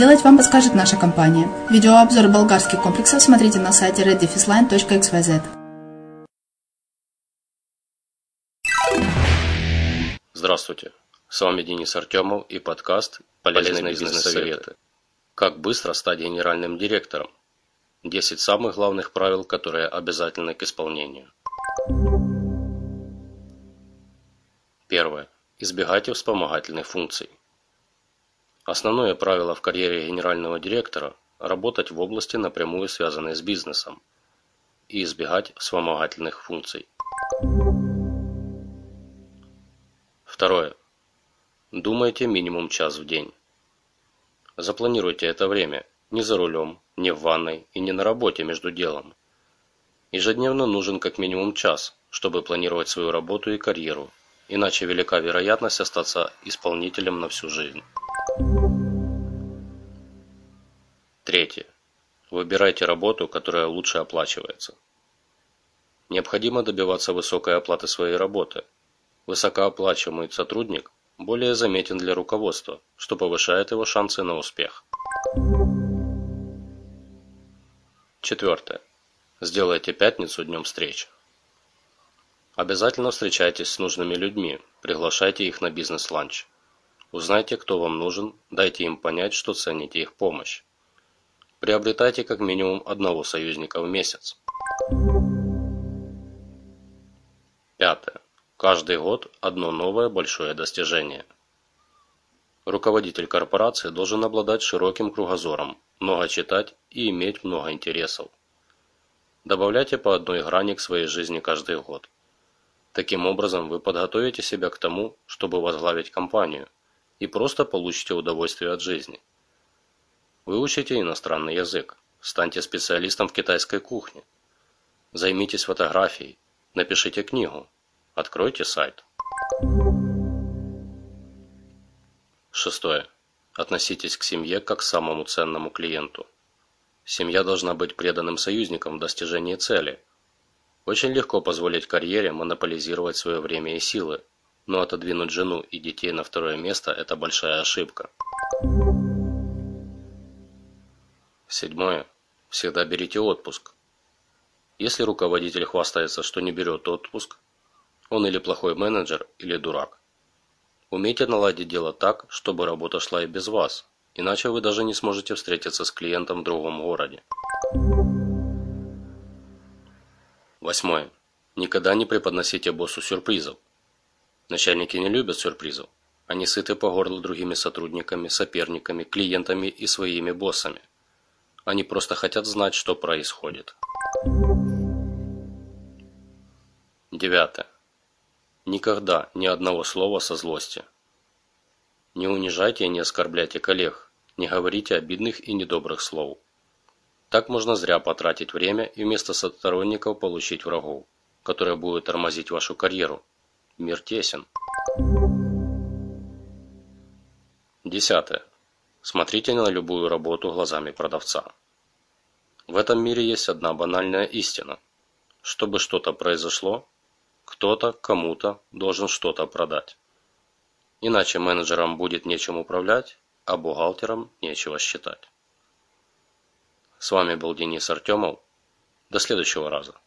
сделать, вам подскажет наша компания. Видеообзор болгарских комплексов смотрите на сайте reddefisline.xyz. Здравствуйте, с вами Денис Артемов и подкаст «Полезные бизнес-советы». Как быстро стать генеральным директором? 10 самых главных правил, которые обязательны к исполнению. Первое. Избегайте вспомогательных функций. Основное правило в карьере генерального директора – работать в области, напрямую связанной с бизнесом, и избегать вспомогательных функций. Второе. Думайте минимум час в день. Запланируйте это время не за рулем, не в ванной и не на работе между делом. Ежедневно нужен как минимум час, чтобы планировать свою работу и карьеру, иначе велика вероятность остаться исполнителем на всю жизнь. Третье. Выбирайте работу, которая лучше оплачивается. Необходимо добиваться высокой оплаты своей работы. Высокооплачиваемый сотрудник более заметен для руководства, что повышает его шансы на успех. Четвертое. Сделайте пятницу днем встреч. Обязательно встречайтесь с нужными людьми, приглашайте их на бизнес-ланч. Узнайте, кто вам нужен, дайте им понять, что цените их помощь. Приобретайте как минимум одного союзника в месяц. Пятое. Каждый год одно новое большое достижение. Руководитель корпорации должен обладать широким кругозором, много читать и иметь много интересов. Добавляйте по одной грани к своей жизни каждый год. Таким образом вы подготовите себя к тому, чтобы возглавить компанию, и просто получите удовольствие от жизни. Выучите иностранный язык, станьте специалистом в китайской кухне, займитесь фотографией, напишите книгу, Откройте сайт. Шестое. Относитесь к семье как к самому ценному клиенту. Семья должна быть преданным союзником в достижении цели. Очень легко позволить карьере монополизировать свое время и силы, но отодвинуть жену и детей на второе место – это большая ошибка. Седьмое. Всегда берите отпуск. Если руководитель хвастается, что не берет отпуск, он или плохой менеджер, или дурак. Умейте наладить дело так, чтобы работа шла и без вас, иначе вы даже не сможете встретиться с клиентом в другом городе. Восьмое. Никогда не преподносите боссу сюрпризов. Начальники не любят сюрпризов. Они сыты по горло другими сотрудниками, соперниками, клиентами и своими боссами. Они просто хотят знать, что происходит. Девятое. Никогда ни одного слова со злости. Не унижайте и не оскорбляйте коллег, не говорите обидных и недобрых слов. Так можно зря потратить время и вместо сторонников получить врагов, которые будут тормозить вашу карьеру. Мир тесен. Десятое. Смотрите на любую работу глазами продавца. В этом мире есть одна банальная истина. Чтобы что-то произошло, кто-то кому-то должен что-то продать. Иначе менеджерам будет нечем управлять, а бухгалтерам нечего считать. С вами был Денис Артемов. До следующего раза.